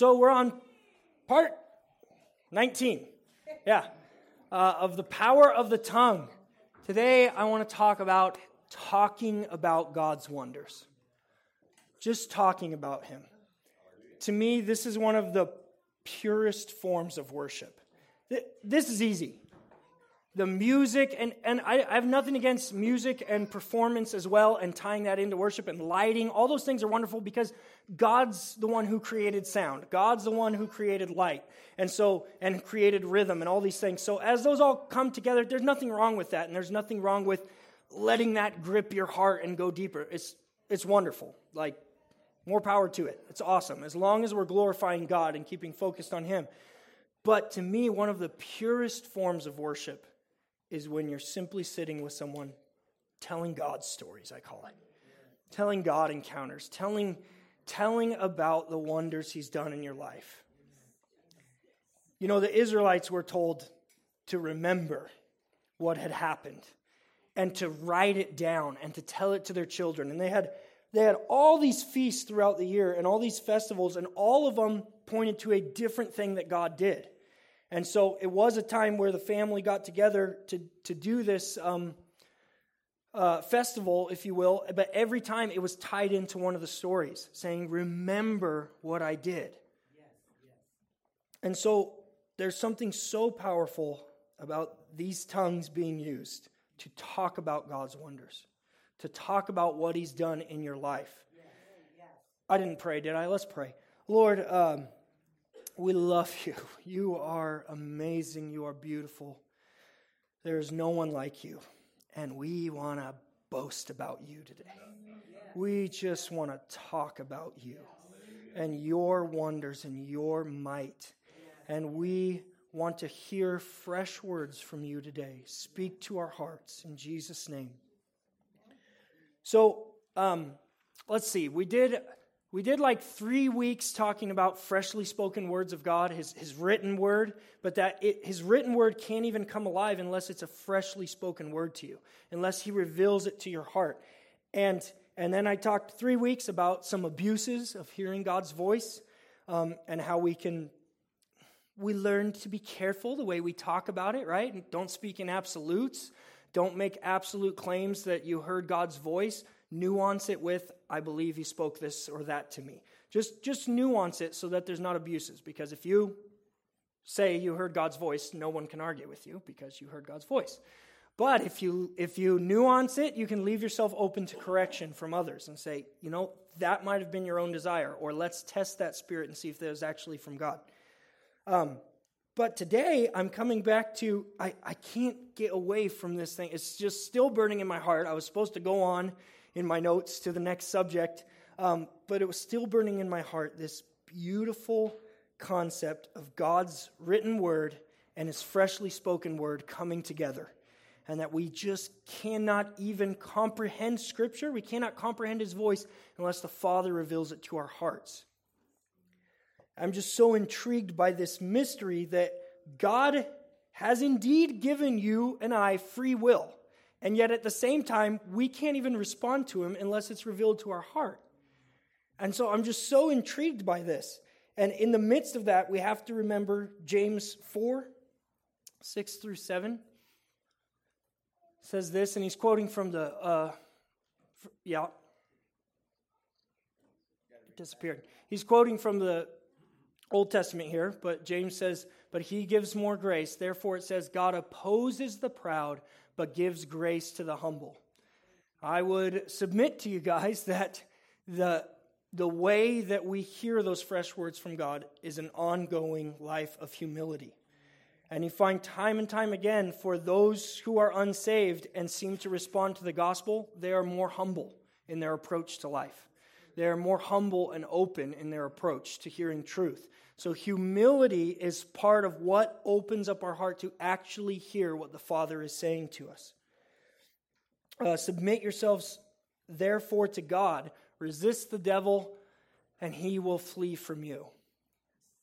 So we're on part 19. Yeah. Uh, of the power of the tongue. Today, I want to talk about talking about God's wonders. Just talking about Him. To me, this is one of the purest forms of worship. This is easy the music, and, and I, I, have nothing against music and performance as well, and tying that into worship and lighting. All those things are wonderful because God's the one who created sound. God's the one who created light, and so and created rhythm and all these things. So as those all come together, there's nothing wrong with that, and there's nothing wrong with letting that grip your heart and go deeper. It's it's wonderful. Like more power to it. It's awesome as long as we're glorifying God and keeping focused on Him. But to me, one of the purest forms of worship is when you're simply sitting with someone telling God stories, I call it. Telling God encounters, telling, telling about the wonders He's done in your life. You know, the Israelites were told to remember what had happened and to write it down and to tell it to their children. And they had, they had all these feasts throughout the year and all these festivals, and all of them pointed to a different thing that God did. And so it was a time where the family got together to, to do this um, uh, festival, if you will, but every time it was tied into one of the stories, saying, Remember what I did. Yes, yes. And so there's something so powerful about these tongues being used to talk about God's wonders, to talk about what He's done in your life. Yes, I didn't pray, did I? Let's pray. Lord, um, we love you. You are amazing. You are beautiful. There is no one like you. And we want to boast about you today. We just want to talk about you and your wonders and your might. And we want to hear fresh words from you today. Speak to our hearts in Jesus' name. So, um, let's see. We did we did like three weeks talking about freshly spoken words of God, his, his written word, but that it, his written word can't even come alive unless it's a freshly spoken word to you, unless he reveals it to your heart. And, and then I talked three weeks about some abuses of hearing God's voice um, and how we can, we learn to be careful the way we talk about it, right? don't speak in absolutes. Don't make absolute claims that you heard God's voice nuance it with i believe he spoke this or that to me. Just just nuance it so that there's not abuses because if you say you heard god's voice no one can argue with you because you heard god's voice. But if you if you nuance it you can leave yourself open to correction from others and say you know that might have been your own desire or let's test that spirit and see if that is actually from god. Um, but today i'm coming back to I, I can't get away from this thing. It's just still burning in my heart. I was supposed to go on in my notes to the next subject, um, but it was still burning in my heart this beautiful concept of God's written word and his freshly spoken word coming together. And that we just cannot even comprehend Scripture. We cannot comprehend His voice unless the Father reveals it to our hearts. I'm just so intrigued by this mystery that God has indeed given you and I free will. And yet at the same time, we can't even respond to him unless it's revealed to our heart. And so I'm just so intrigued by this. And in the midst of that, we have to remember James 4 6 through 7 says this, and he's quoting from the, uh, yeah, disappeared. He's quoting from the Old Testament here, but James says, But he gives more grace. Therefore, it says, God opposes the proud, but gives grace to the humble. I would submit to you guys that the, the way that we hear those fresh words from God is an ongoing life of humility. And you find time and time again for those who are unsaved and seem to respond to the gospel, they are more humble in their approach to life. They are more humble and open in their approach to hearing truth. So, humility is part of what opens up our heart to actually hear what the Father is saying to us. Uh, submit yourselves, therefore, to God. Resist the devil, and he will flee from you.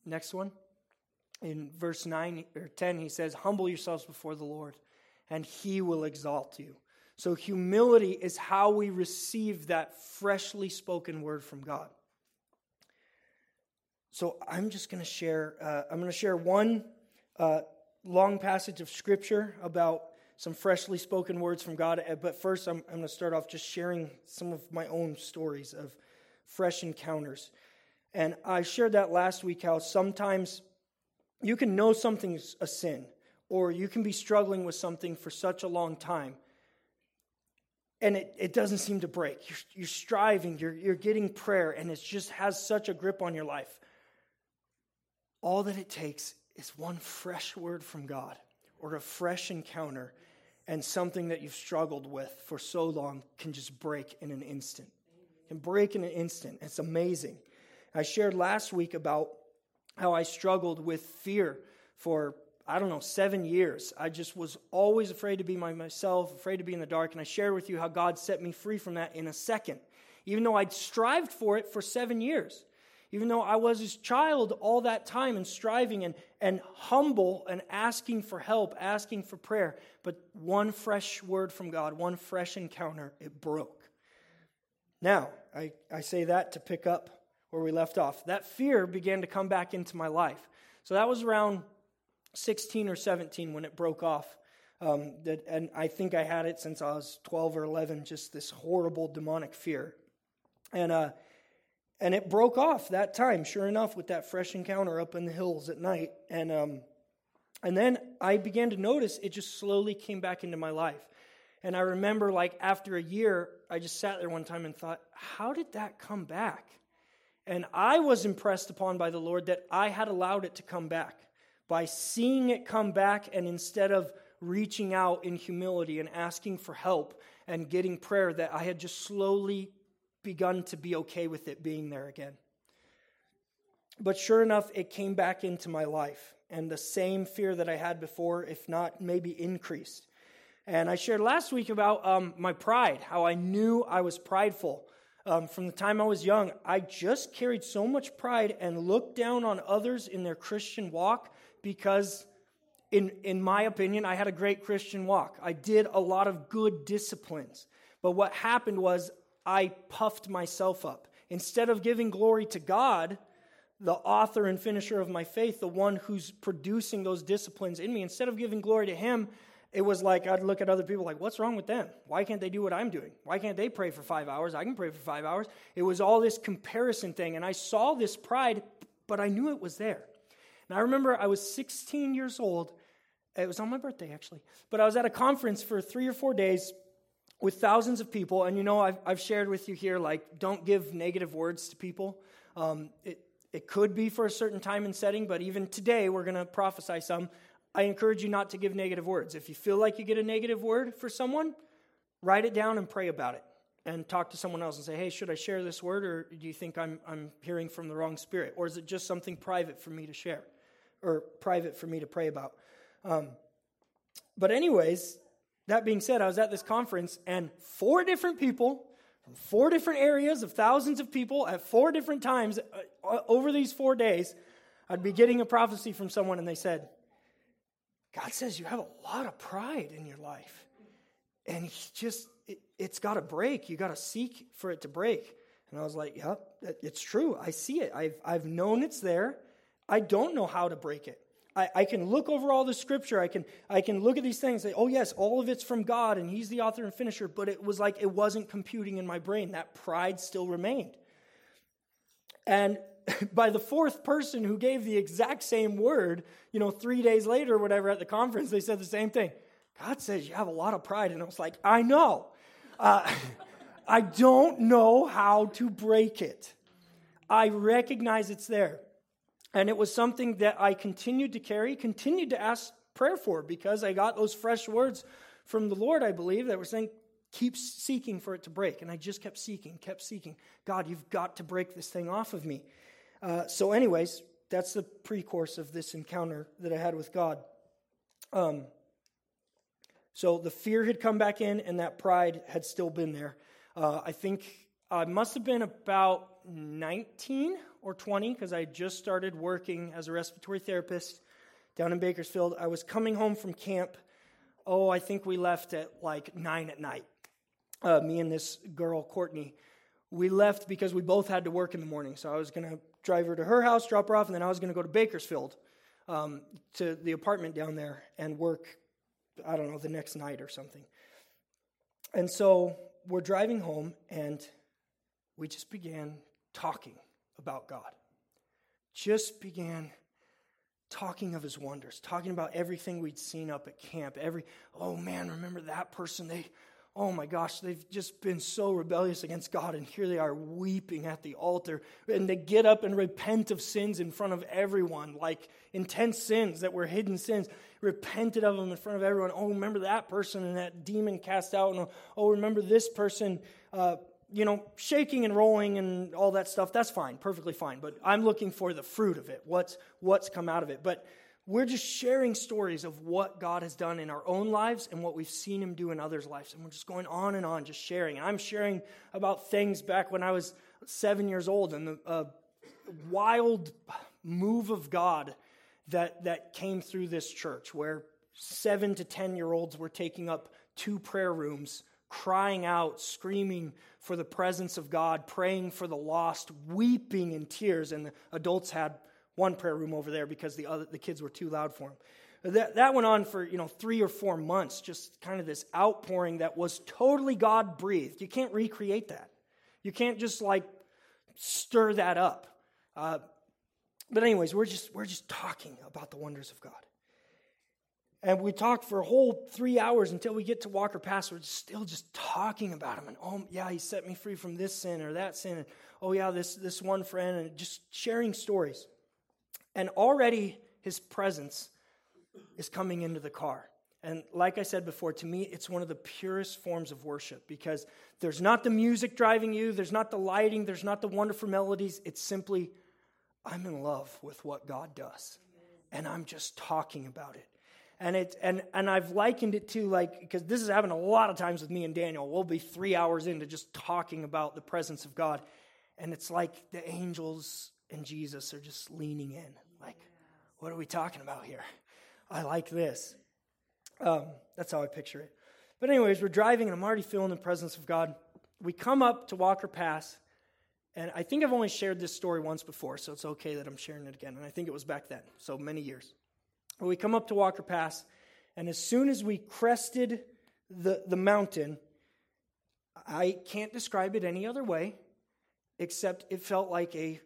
Next one. In verse 9 or 10, he says, Humble yourselves before the Lord, and he will exalt you. So, humility is how we receive that freshly spoken word from God. so I'm just going to share. Uh, I'm going to share one uh, long passage of scripture about some freshly spoken words from God. Uh, but first, I'm, I'm going to start off just sharing some of my own stories of fresh encounters. And I shared that last week how sometimes you can know something's a sin, or you can be struggling with something for such a long time, and it, it doesn't seem to break. You're, you're striving, you're, you're getting prayer, and it just has such a grip on your life. All that it takes is one fresh word from God or a fresh encounter, and something that you've struggled with for so long can just break in an instant. Can break in an instant. It's amazing. I shared last week about how I struggled with fear for, I don't know, seven years. I just was always afraid to be my, myself, afraid to be in the dark. And I shared with you how God set me free from that in a second, even though I'd strived for it for seven years. Even though I was his child all that time and striving and, and humble and asking for help, asking for prayer. But one fresh word from God, one fresh encounter, it broke. Now, I, I say that to pick up where we left off. That fear began to come back into my life. So that was around 16 or 17 when it broke off. Um, that, and I think I had it since I was 12 or 11, just this horrible demonic fear. And, uh, and it broke off that time, sure enough, with that fresh encounter up in the hills at night. And, um, and then I began to notice it just slowly came back into my life. And I remember, like, after a year, I just sat there one time and thought, how did that come back? And I was impressed upon by the Lord that I had allowed it to come back. By seeing it come back, and instead of reaching out in humility and asking for help and getting prayer, that I had just slowly begun to be okay with it being there again. But sure enough, it came back into my life, and the same fear that I had before, if not maybe increased. And I shared last week about um, my pride, how I knew I was prideful um, from the time I was young, I just carried so much pride and looked down on others in their Christian walk because, in, in my opinion, I had a great Christian walk. I did a lot of good disciplines. But what happened was I puffed myself up. Instead of giving glory to God, the author and finisher of my faith, the one who's producing those disciplines in me, instead of giving glory to Him, it was like I'd look at other people like, what's wrong with them? Why can't they do what I'm doing? Why can't they pray for five hours? I can pray for five hours. It was all this comparison thing. And I saw this pride, but I knew it was there. And I remember I was 16 years old. It was on my birthday, actually. But I was at a conference for three or four days with thousands of people. And you know, I've, I've shared with you here, like, don't give negative words to people. Um, it, it could be for a certain time and setting, but even today, we're going to prophesy some. I encourage you not to give negative words. If you feel like you get a negative word for someone, write it down and pray about it. And talk to someone else and say, hey, should I share this word or do you think I'm, I'm hearing from the wrong spirit? Or is it just something private for me to share or private for me to pray about? Um, but, anyways, that being said, I was at this conference and four different people from four different areas of thousands of people at four different times uh, over these four days, I'd be getting a prophecy from someone and they said, God says you have a lot of pride in your life. And he just, it, has got to break. You got to seek for it to break. And I was like, yep, it's true. I see it. I've, I've known it's there. I don't know how to break it. I, I can look over all the scripture. I can, I can look at these things and say, oh, yes, all of it's from God and He's the author and finisher. But it was like it wasn't computing in my brain. That pride still remained. And by the fourth person who gave the exact same word, you know, three days later or whatever at the conference, they said the same thing. God says you have a lot of pride. And I was like, I know. Uh, I don't know how to break it. I recognize it's there. And it was something that I continued to carry, continued to ask prayer for because I got those fresh words from the Lord, I believe, that were saying, keep seeking for it to break. And I just kept seeking, kept seeking. God, you've got to break this thing off of me. Uh, so, anyways, that's the pre course of this encounter that I had with God. Um, so the fear had come back in, and that pride had still been there. Uh, I think I must have been about 19 or 20 because I just started working as a respiratory therapist down in Bakersfield. I was coming home from camp. Oh, I think we left at like 9 at night. Uh, me and this girl, Courtney. We left because we both had to work in the morning. So I was going to drive her to her house, drop her off, and then I was going to go to Bakersfield um, to the apartment down there and work, I don't know, the next night or something. And so we're driving home, and we just began talking about God. Just began talking of his wonders, talking about everything we'd seen up at camp. Every, oh man, remember that person? They, oh my gosh, they've just been so rebellious against God, and here they are weeping at the altar. And they get up and repent of sins in front of everyone, like intense sins that were hidden sins. Repented of them in front of everyone. Oh, remember that person and that demon cast out. And oh, remember this person. Uh, you know, shaking and rolling and all that stuff, that's fine, perfectly fine. But I'm looking for the fruit of it. What's what's come out of it? But we're just sharing stories of what God has done in our own lives and what we've seen Him do in others' lives. And we're just going on and on, just sharing. And I'm sharing about things back when I was seven years old and the uh, wild move of God that, that came through this church, where seven to 10 year olds were taking up two prayer rooms, crying out, screaming for the presence of God, praying for the lost, weeping in tears. And the adults had one prayer room over there because the other the kids were too loud for them. That, that went on for you know three or four months, just kind of this outpouring that was totally God breathed. You can't recreate that. You can't just like stir that up. Uh, but anyways, we're just we're just talking about the wonders of God. And we talked for a whole three hours until we get to Walker Pass. We're still just talking about him. And oh, yeah, he set me free from this sin or that sin. And oh, yeah, this, this one friend. And just sharing stories. And already his presence is coming into the car. And like I said before, to me, it's one of the purest forms of worship because there's not the music driving you, there's not the lighting, there's not the wonderful melodies. It's simply, I'm in love with what God does. And I'm just talking about it. And, it, and, and I've likened it to like, because this is happening a lot of times with me and Daniel. We'll be three hours into just talking about the presence of God. And it's like the angels and Jesus are just leaning in. Like, what are we talking about here? I like this. Um, that's how I picture it. But, anyways, we're driving, and I'm already feeling the presence of God. We come up to Walker Pass, and I think I've only shared this story once before, so it's okay that I'm sharing it again. And I think it was back then, so many years. We come up to Walker Pass, and as soon as we crested the, the mountain, I can't describe it any other way, except it felt like a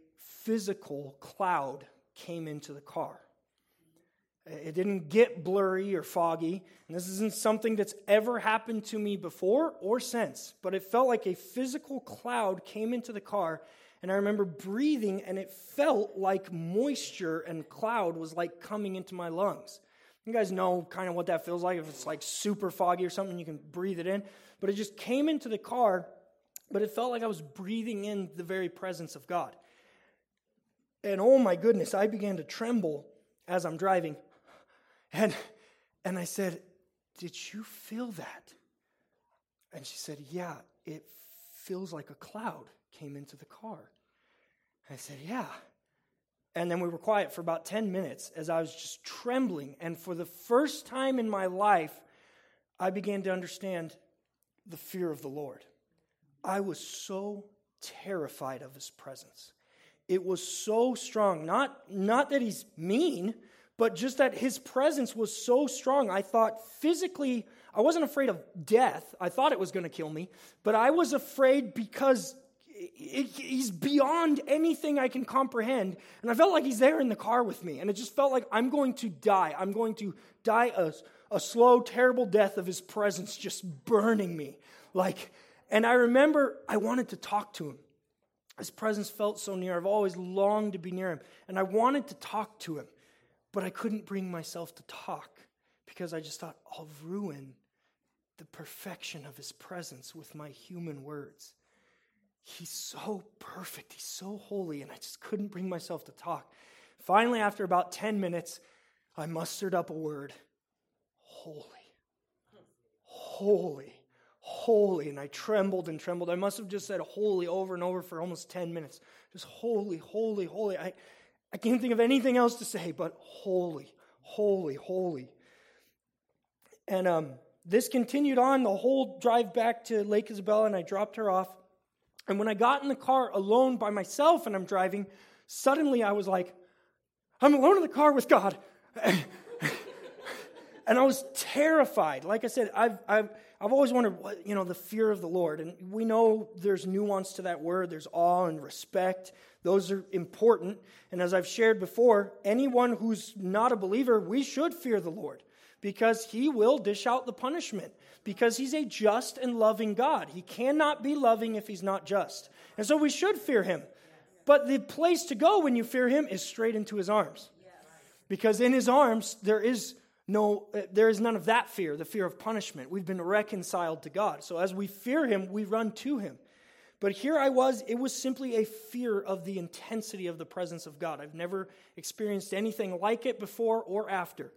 physical cloud came into the car. It didn't get blurry or foggy, and this isn't something that's ever happened to me before or since, but it felt like a physical cloud came into the car, and I remember breathing, and it felt like moisture and cloud was like coming into my lungs. You guys know kind of what that feels like if it's like super foggy or something, you can breathe it in. But it just came into the car, but it felt like I was breathing in the very presence of God. And oh my goodness, I began to tremble as I'm driving. And, and I said, Did you feel that? And she said, Yeah, it feels like a cloud came into the car. I said, Yeah. And then we were quiet for about 10 minutes as I was just trembling. And for the first time in my life, I began to understand the fear of the Lord. I was so terrified of his presence. It was so strong. Not, not that he's mean, but just that his presence was so strong. I thought physically, I wasn't afraid of death. I thought it was going to kill me, but I was afraid because he's beyond anything I can comprehend. And I felt like he's there in the car with me. And it just felt like I'm going to die. I'm going to die a, a slow, terrible death of his presence just burning me. Like, and I remember I wanted to talk to him. His presence felt so near. I've always longed to be near him. And I wanted to talk to him, but I couldn't bring myself to talk because I just thought, I'll ruin the perfection of his presence with my human words. He's so perfect, he's so holy, and I just couldn't bring myself to talk. Finally, after about 10 minutes, I mustered up a word holy. Holy holy. And I trembled and trembled. I must have just said holy over and over for almost 10 minutes. Just holy, holy, holy. I, I can't think of anything else to say but holy, holy, holy. And um, this continued on the whole drive back to Lake Isabella, and I dropped her off. And when I got in the car alone by myself and I'm driving, suddenly I was like, I'm alone in the car with God. and I was terrified. Like I said, I've, I've, I've always wondered what, you know, the fear of the Lord. And we know there's nuance to that word, there's awe and respect. Those are important. And as I've shared before, anyone who's not a believer, we should fear the Lord because he will dish out the punishment because he's a just and loving God. He cannot be loving if he's not just. And so we should fear him. But the place to go when you fear him is straight into his arms. Because in his arms there is no uh, there is none of that fear, the fear of punishment. We've been reconciled to God. So as we fear him, we run to him. But here I was, it was simply a fear of the intensity of the presence of God. I've never experienced anything like it before or after.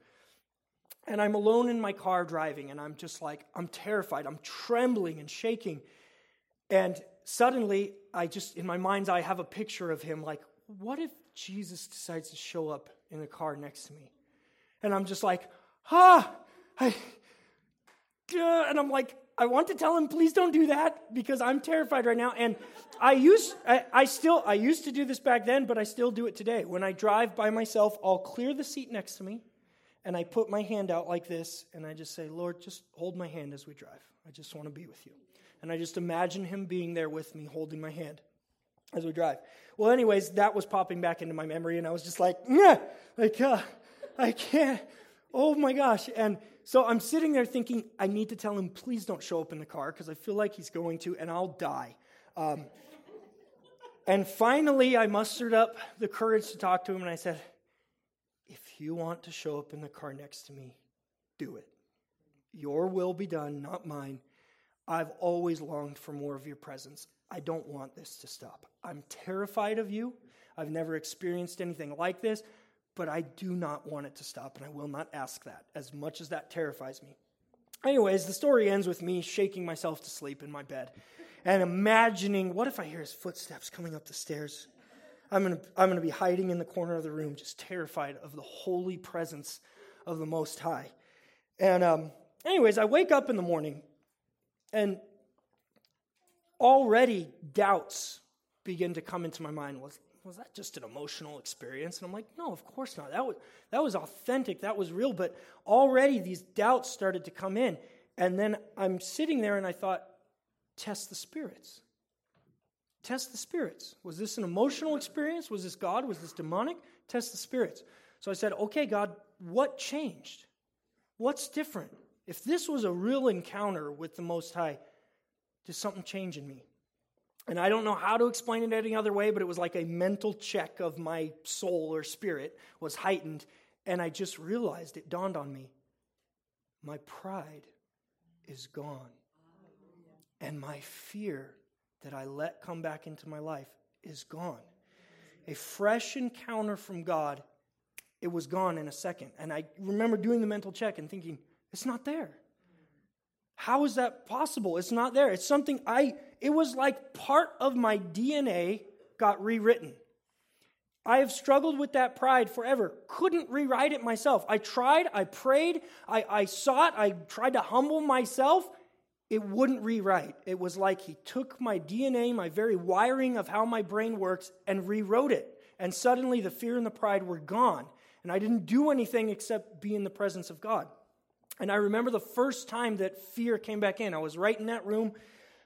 And I'm alone in my car driving, and I'm just like, I'm terrified. I'm trembling and shaking. And suddenly, I just, in my mind's eye, have a picture of him like, what if Jesus decides to show up in the car next to me? And I'm just like, ah, I, uh, and I'm like, I want to tell him, please don't do that because I'm terrified right now. And I used, I, I, still, I used to do this back then, but I still do it today. When I drive by myself, I'll clear the seat next to me and I put my hand out like this, and I just say, Lord, just hold my hand as we drive. I just want to be with you. And I just imagine him being there with me, holding my hand as we drive. Well, anyways, that was popping back into my memory, and I was just like, yeah, like, uh, I can't. Oh my gosh. And so I'm sitting there thinking, I need to tell him, please don't show up in the car because I feel like he's going to, and I'll die. Um, and finally, I mustered up the courage to talk to him, and I said, you want to show up in the car next to me, do it. Your will be done, not mine. I've always longed for more of your presence. I don't want this to stop. I'm terrified of you. I've never experienced anything like this, but I do not want it to stop, and I will not ask that, as much as that terrifies me. Anyways, the story ends with me shaking myself to sleep in my bed and imagining what if I hear his footsteps coming up the stairs? I'm going to I'm going to be hiding in the corner of the room, just terrified of the holy presence of the Most High. And, um, anyways, I wake up in the morning and already doubts begin to come into my mind. Was, was that just an emotional experience? And I'm like, no, of course not. That was, that was authentic, that was real. But already these doubts started to come in. And then I'm sitting there and I thought, test the spirits. Test the spirits. Was this an emotional experience? Was this God? Was this demonic? Test the spirits. So I said, okay, God, what changed? What's different? If this was a real encounter with the Most High, did something change in me? And I don't know how to explain it any other way, but it was like a mental check of my soul or spirit was heightened. And I just realized it dawned on me my pride is gone. And my fear that I let come back into my life is gone. A fresh encounter from God, it was gone in a second. And I remember doing the mental check and thinking, it's not there. How is that possible? It's not there. It's something I, it was like part of my DNA got rewritten. I have struggled with that pride forever. Couldn't rewrite it myself. I tried, I prayed, I, I sought, I tried to humble myself, it wouldn't rewrite. It was like he took my DNA, my very wiring of how my brain works, and rewrote it. And suddenly the fear and the pride were gone. And I didn't do anything except be in the presence of God. And I remember the first time that fear came back in. I was right in that room,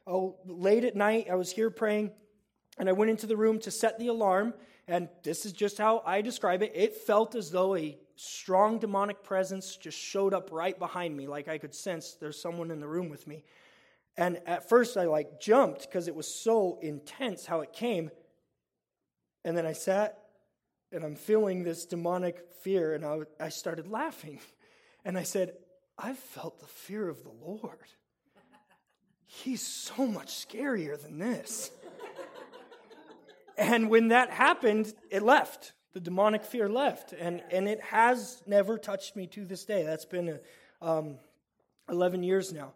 oh, late at night. I was here praying, and I went into the room to set the alarm. And this is just how I describe it. It felt as though a strong demonic presence just showed up right behind me, like I could sense there's someone in the room with me. And at first I like jumped because it was so intense how it came. And then I sat and I'm feeling this demonic fear and I, I started laughing. And I said, I've felt the fear of the Lord. He's so much scarier than this. and when that happened, it left the demonic fear left. And, and it has never touched me to this day. That's been um, 11 years now.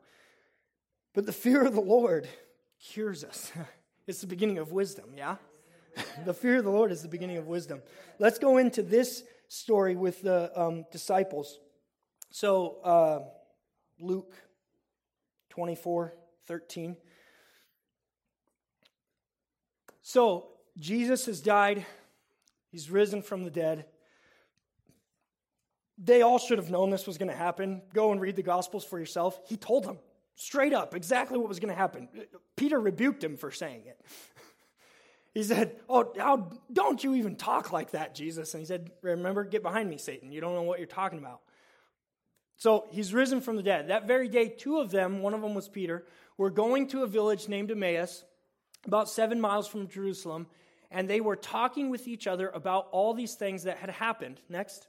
But the fear of the Lord cures us. it's the beginning of wisdom, yeah? the fear of the Lord is the beginning of wisdom. Let's go into this story with the um, disciples. So, uh, Luke 24 13. So, Jesus has died He's risen from the dead. They all should have known this was going to happen. Go and read the Gospels for yourself. He told them straight up exactly what was going to happen. Peter rebuked him for saying it. He said, Oh, how, don't you even talk like that, Jesus? And he said, Remember, get behind me, Satan. You don't know what you're talking about. So he's risen from the dead. That very day, two of them, one of them was Peter, were going to a village named Emmaus, about seven miles from Jerusalem, and they were talking with each other about all these things that had happened. Next.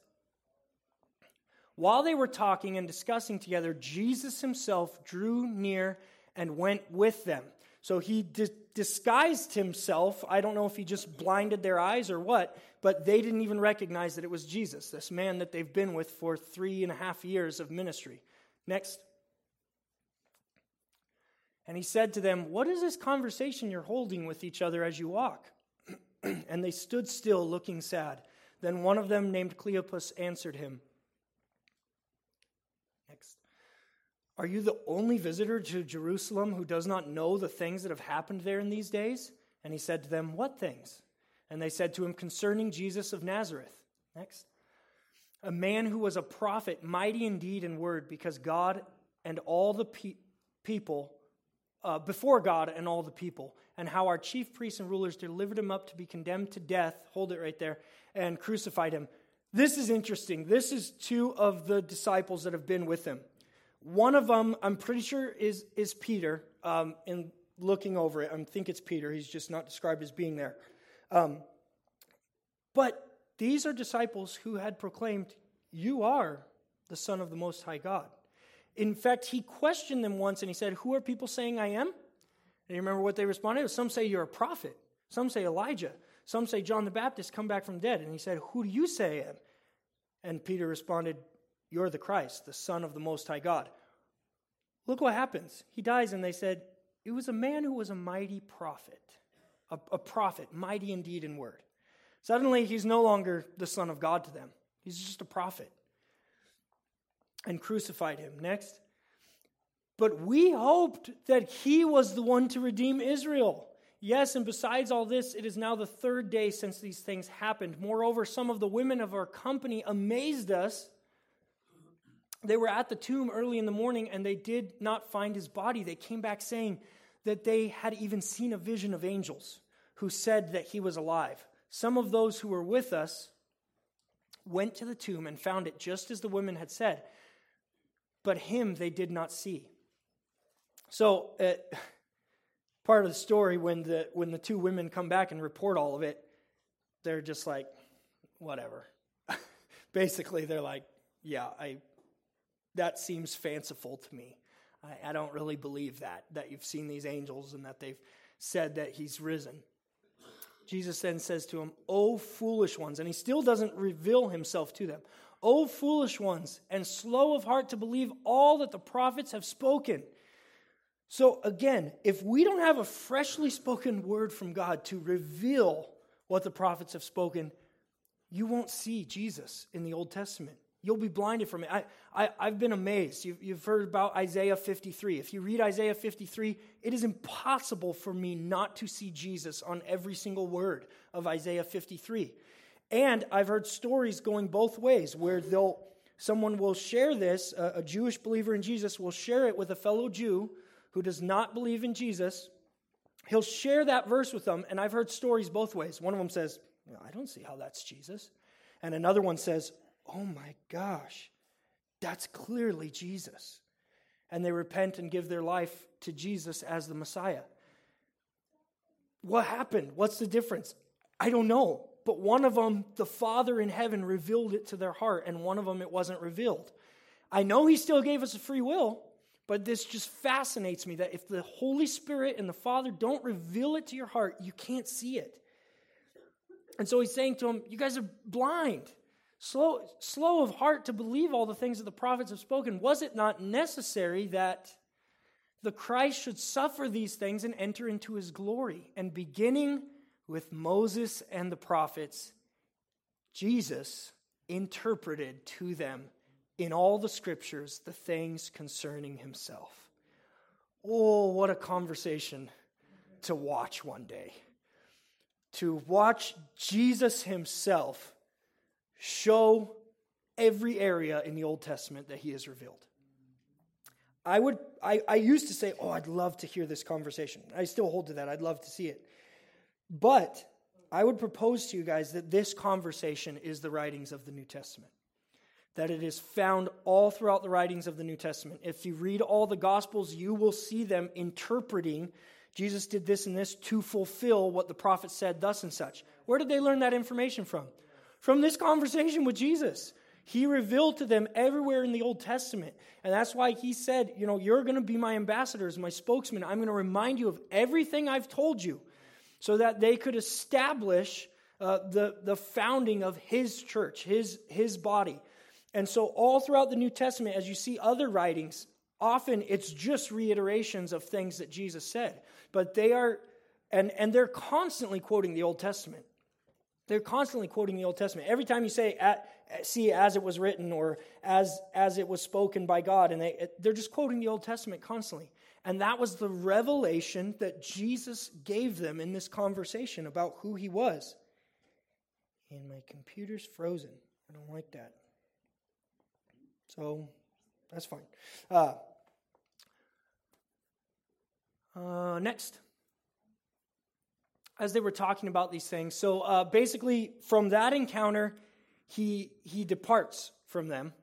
While they were talking and discussing together, Jesus himself drew near and went with them. So he di- disguised himself. I don't know if he just blinded their eyes or what, but they didn't even recognize that it was Jesus, this man that they've been with for three and a half years of ministry. Next. And he said to them, What is this conversation you're holding with each other as you walk? and they stood still, looking sad. Then one of them, named Cleopas, answered him. Next. Are you the only visitor to Jerusalem who does not know the things that have happened there in these days? And he said to them, What things? And they said to him, Concerning Jesus of Nazareth. Next. A man who was a prophet, mighty in deed and word, because God and all the pe- people, uh, before God and all the people, and how our chief priests and rulers delivered him up to be condemned to death, hold it right there, and crucified him. This is interesting. This is two of the disciples that have been with him. One of them, I'm pretty sure, is, is Peter. Um, in looking over it, I think it's Peter. He's just not described as being there. Um, but these are disciples who had proclaimed, You are the Son of the Most High God. In fact, he questioned them once and he said, Who are people saying I am? And you remember what they responded? Some say you're a prophet. Some say Elijah. Some say John the Baptist come back from dead. And he said, Who do you say I am? And Peter responded, You're the Christ, the Son of the Most High God. Look what happens. He dies, and they said, It was a man who was a mighty prophet, a, a prophet, mighty indeed in word. Suddenly, he's no longer the Son of God to them, he's just a prophet. And crucified him. Next. But we hoped that he was the one to redeem Israel. Yes, and besides all this, it is now the third day since these things happened. Moreover, some of the women of our company amazed us. They were at the tomb early in the morning and they did not find his body. They came back saying that they had even seen a vision of angels who said that he was alive. Some of those who were with us went to the tomb and found it just as the women had said, but him they did not see. So, uh, part of the story when the when the two women come back and report all of it, they're just like, whatever. Basically, they're like, yeah, I that seems fanciful to me. I, I don't really believe that that you've seen these angels and that they've said that he's risen. Jesus then says to him, O foolish ones, and he still doesn't reveal himself to them. O foolish ones, and slow of heart to believe all that the prophets have spoken. So, again, if we don't have a freshly spoken word from God to reveal what the prophets have spoken, you won't see Jesus in the Old Testament. You'll be blinded from it. I, I, have been amazed. You've, you've heard about Isaiah 53. If you read Isaiah 53, it is impossible for me not to see Jesus on every single word of Isaiah 53. And I've heard stories going both ways where they'll, someone will share this, a, a Jewish believer in Jesus will share it with a fellow Jew who does not believe in Jesus, he'll share that verse with them. And I've heard stories both ways. One of them says, I don't see how that's Jesus. And another one says, Oh my gosh, that's clearly Jesus. And they repent and give their life to Jesus as the Messiah. What happened? What's the difference? I don't know. But one of them, the Father in heaven revealed it to their heart, and one of them, it wasn't revealed. I know He still gave us a free will, but this just fascinates me that if the Holy Spirit and the Father don't reveal it to your heart, you can't see it. And so he's saying to him, You guys are blind, slow, slow of heart to believe all the things that the prophets have spoken. Was it not necessary that the Christ should suffer these things and enter into his glory? And beginning with Moses and the prophets, Jesus interpreted to them in all the scriptures the things concerning himself. Oh, what a conversation to watch one day. to watch Jesus himself show every area in the Old Testament that he has revealed. I would I, I used to say, oh, I'd love to hear this conversation. I still hold to that. I'd love to see it. But I would propose to you guys that this conversation is the writings of the New Testament. That it is found all throughout the writings of the New Testament. If you read all the Gospels, you will see them interpreting Jesus did this and this to fulfill what the prophet said, thus and such. Where did they learn that information from? From this conversation with Jesus. He revealed to them everywhere in the Old Testament. And that's why he said, You know, you're going to be my ambassadors, my spokesman. I'm going to remind you of everything I've told you so that they could establish uh, the, the founding of his church, his, his body. And so, all throughout the New Testament, as you see other writings, often it's just reiterations of things that Jesus said. But they are, and, and they're constantly quoting the Old Testament. They're constantly quoting the Old Testament. Every time you say, at, see, as it was written or as, as it was spoken by God, and they, they're just quoting the Old Testament constantly. And that was the revelation that Jesus gave them in this conversation about who he was. And my computer's frozen. I don't like that. So that's fine. Uh, uh, next as they were talking about these things. So uh, basically, from that encounter, he he departs from them.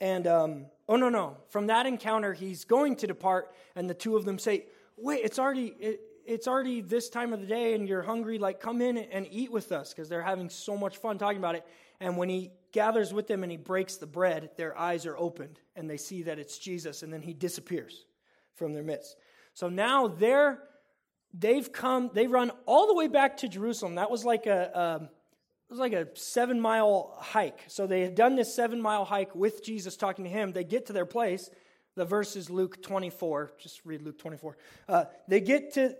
And um, oh no no, from that encounter, he's going to depart, and the two of them say, "Wait, it's already." It, it's already this time of the day and you're hungry like come in and eat with us because they're having so much fun talking about it and when he gathers with them and he breaks the bread their eyes are opened and they see that it's jesus and then he disappears from their midst so now they're they've come, they run all the way back to Jerusalem. That was like a, um, it was like a seven mile hike. So they had done this seven mile hike with Jesus talking to him. They get to their place. The verse is Luke 24. Just read Luke 24. Uh, they get to,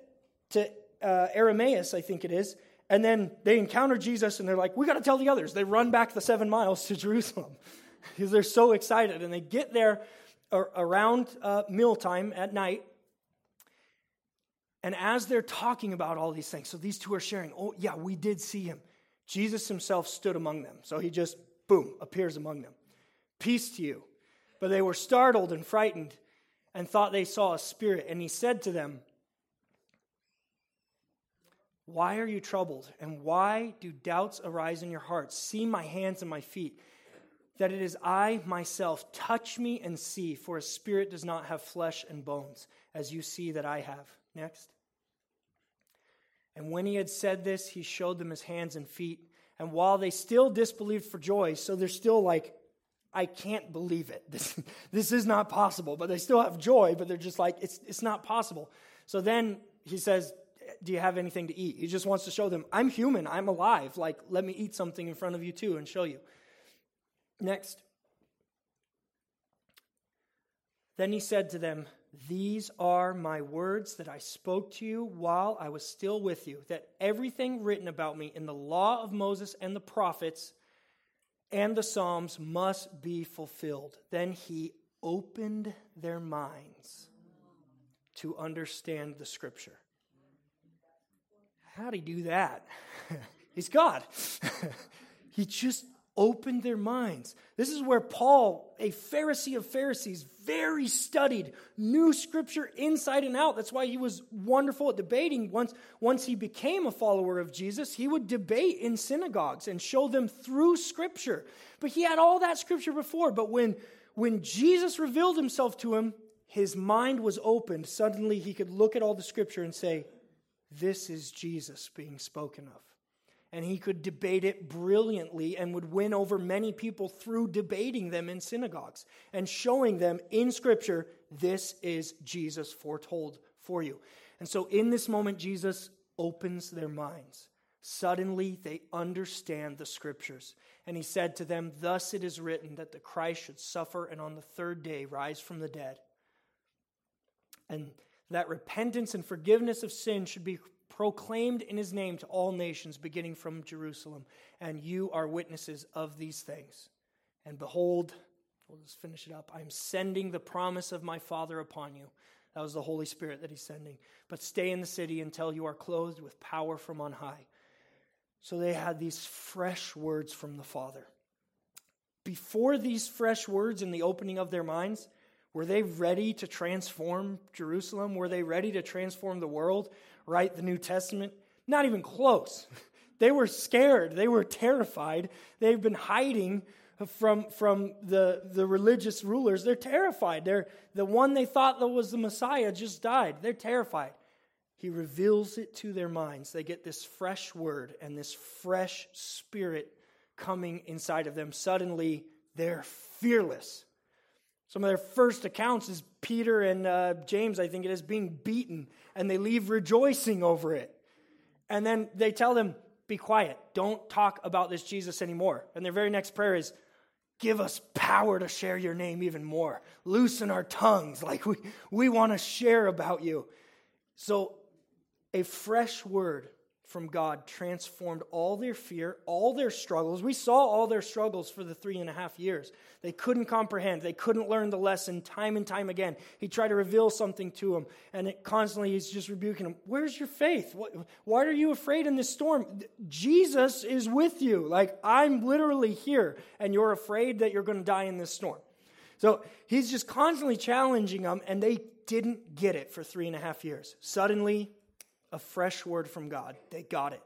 to uh, Emmaus, I think it is, and then they encounter Jesus and they're like, we got to tell the others. They run back the seven miles to Jerusalem because they're so excited. And they get there around uh, mealtime at night and as they're talking about all these things, so these two are sharing, oh, yeah, we did see him. Jesus himself stood among them. So he just, boom, appears among them. Peace to you. But they were startled and frightened and thought they saw a spirit. And he said to them, Why are you troubled? And why do doubts arise in your hearts? See my hands and my feet, that it is I myself. Touch me and see, for a spirit does not have flesh and bones, as you see that I have. Next. And when he had said this, he showed them his hands and feet. And while they still disbelieved for joy, so they're still like, I can't believe it. This, this is not possible. But they still have joy, but they're just like, it's, it's not possible. So then he says, Do you have anything to eat? He just wants to show them, I'm human, I'm alive. Like, let me eat something in front of you too and show you. Next. Then he said to them, these are my words that I spoke to you while I was still with you, that everything written about me in the law of Moses and the prophets and the Psalms must be fulfilled. Then he opened their minds to understand the scripture. How'd he do that? He's God. he just opened their minds. This is where Paul, a Pharisee of Pharisees, very studied, knew scripture inside and out. That's why he was wonderful at debating. Once, once he became a follower of Jesus, he would debate in synagogues and show them through scripture. But he had all that scripture before. But when, when Jesus revealed himself to him, his mind was opened. Suddenly he could look at all the scripture and say, This is Jesus being spoken of and he could debate it brilliantly and would win over many people through debating them in synagogues and showing them in Scripture, this is Jesus foretold for you. And so in this moment, Jesus opens their minds. Suddenly they understand the Scriptures. And he said to them, Thus it is written that the Christ should suffer and on the third day rise from the dead. And that repentance and forgiveness of sin should be proclaimed in his name to all nations, beginning from Jerusalem. And you are witnesses of these things. And behold, we'll just finish it up. I am sending the promise of my Father upon you. That was the Holy Spirit that he's sending. But stay in the city until you are clothed with power from on high. So they had these fresh words from the Father. Before these fresh words in the opening of their minds, were they ready to transform Jerusalem? Were they ready to transform the world, write the New Testament? Not even close. They were scared. They were terrified. They've been hiding from, from the, the religious rulers. They're terrified. They're, the one they thought that was the Messiah just died. They're terrified. He reveals it to their minds. They get this fresh word and this fresh spirit coming inside of them. Suddenly, they're fearless. Some of their first accounts is Peter and uh, James, I think it is, being beaten, and they leave rejoicing over it. And then they tell them, Be quiet. Don't talk about this Jesus anymore. And their very next prayer is, Give us power to share your name even more. Loosen our tongues. Like we, we want to share about you. So, a fresh word from God transformed all their fear, all their struggles. We saw all their struggles for the three and a half years. They couldn't comprehend, they couldn't learn the lesson time and time again. He tried to reveal something to them, and it constantly he's just rebuking them. Where's your faith? Why are you afraid in this storm? Jesus is with you. Like, I'm literally here, and you're afraid that you're going to die in this storm. So he's just constantly challenging them, and they didn't get it for three and a half years. Suddenly, a fresh word from God. They got it.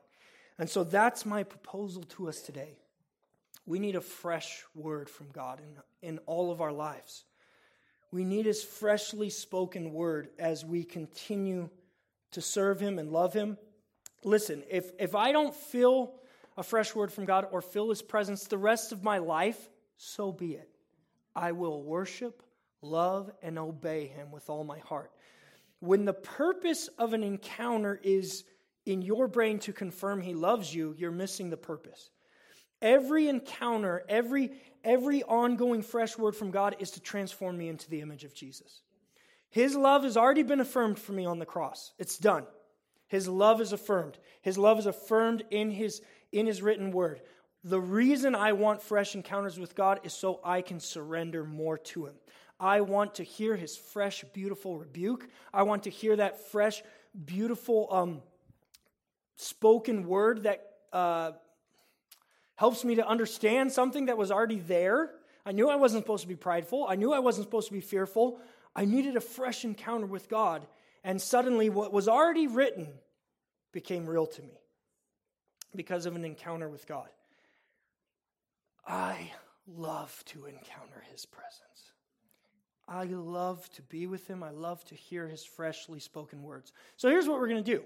And so that's my proposal to us today. We need a fresh word from God in, in all of our lives. We need his freshly spoken word as we continue to serve him and love him. Listen, if, if I don't feel a fresh word from God or feel his presence the rest of my life, so be it. I will worship, love, and obey him with all my heart. When the purpose of an encounter is in your brain to confirm he loves you, you're missing the purpose. Every encounter, every, every ongoing fresh word from God is to transform me into the image of Jesus. His love has already been affirmed for me on the cross. It's done. His love is affirmed. His love is affirmed in his, in his written word. The reason I want fresh encounters with God is so I can surrender more to Him. I want to hear his fresh, beautiful rebuke. I want to hear that fresh, beautiful um, spoken word that uh, helps me to understand something that was already there. I knew I wasn't supposed to be prideful. I knew I wasn't supposed to be fearful. I needed a fresh encounter with God. And suddenly, what was already written became real to me because of an encounter with God. I love to encounter his presence. I love to be with him. I love to hear his freshly spoken words. So here's what we're going to do.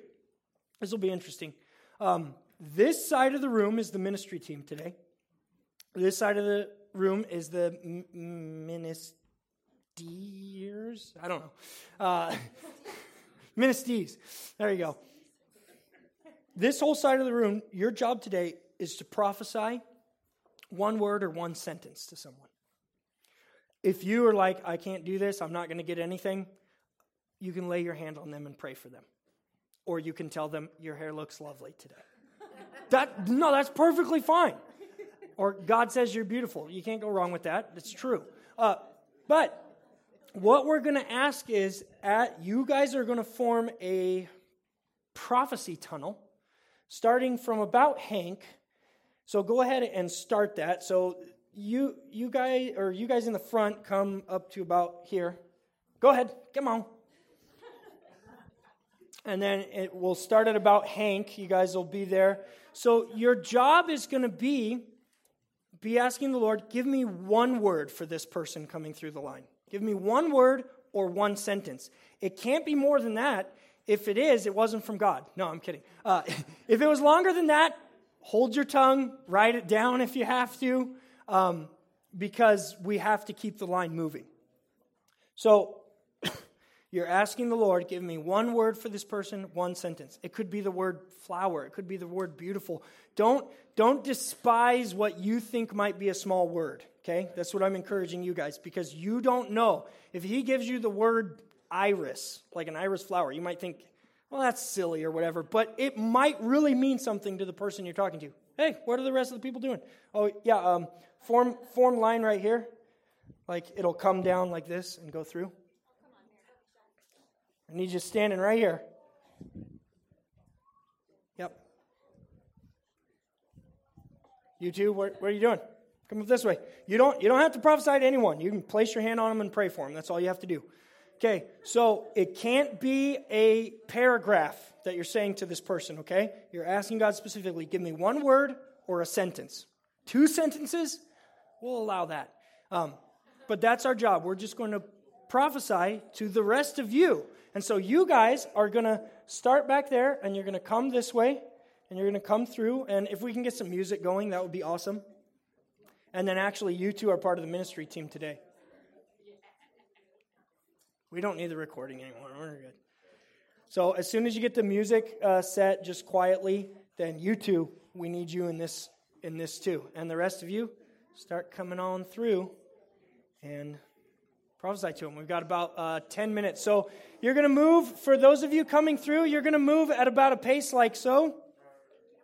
This will be interesting. Um, this side of the room is the ministry team today. This side of the room is the m- ministers. I don't know. Uh. There you go. This whole side of the room, your job today is to prophesy one word or one sentence to someone. If you are like, I can't do this, I'm not going to get anything, you can lay your hand on them and pray for them. Or you can tell them, Your hair looks lovely today. that, no, that's perfectly fine. Or God says you're beautiful. You can't go wrong with that. It's true. Uh, but what we're going to ask is at, you guys are going to form a prophecy tunnel starting from about Hank. So go ahead and start that. So you you guys or you guys in the front come up to about here. Go ahead, come on. and then it will start at about Hank. You guys will be there. So your job is going to be be asking the Lord, give me one word for this person coming through the line. Give me one word or one sentence. It can't be more than that. If it is, it wasn't from God. No, I'm kidding. Uh, if it was longer than that, hold your tongue, write it down if you have to um, because we have to keep the line moving. So you're asking the Lord, give me one word for this person, one sentence. It could be the word flower, it could be the word beautiful. Don't, don't despise what you think might be a small word, okay? That's what I'm encouraging you guys because you don't know. If He gives you the word iris, like an iris flower, you might think, well, that's silly or whatever, but it might really mean something to the person you're talking to. Hey, what are the rest of the people doing? Oh, yeah, um, form, form line right here. Like it'll come down like this and go through. I need you standing right here. Yep. You two, what, what are you doing? Come up this way. You don't, you don't have to prophesy to anyone. You can place your hand on them and pray for them. That's all you have to do. Okay, so it can't be a paragraph that you're saying to this person, okay? You're asking God specifically, give me one word or a sentence. Two sentences, we'll allow that. Um, but that's our job. We're just going to prophesy to the rest of you. And so you guys are going to start back there and you're going to come this way and you're going to come through. And if we can get some music going, that would be awesome. And then actually, you two are part of the ministry team today. We don't need the recording anymore. We're good. So as soon as you get the music uh, set, just quietly, then you two, we need you in this in this too, and the rest of you, start coming on through, and prophesy to them. We've got about uh, ten minutes, so you're going to move. For those of you coming through, you're going to move at about a pace like so.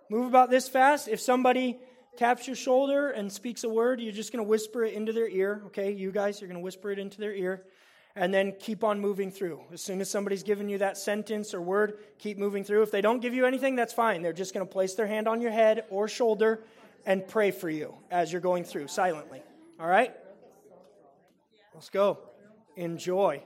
Move about this fast. If somebody taps your shoulder and speaks a word, you're just going to whisper it into their ear. Okay, you guys, you're going to whisper it into their ear. And then keep on moving through. As soon as somebody's given you that sentence or word, keep moving through. If they don't give you anything, that's fine. They're just going to place their hand on your head or shoulder and pray for you as you're going through silently. All right? Let's go. Enjoy.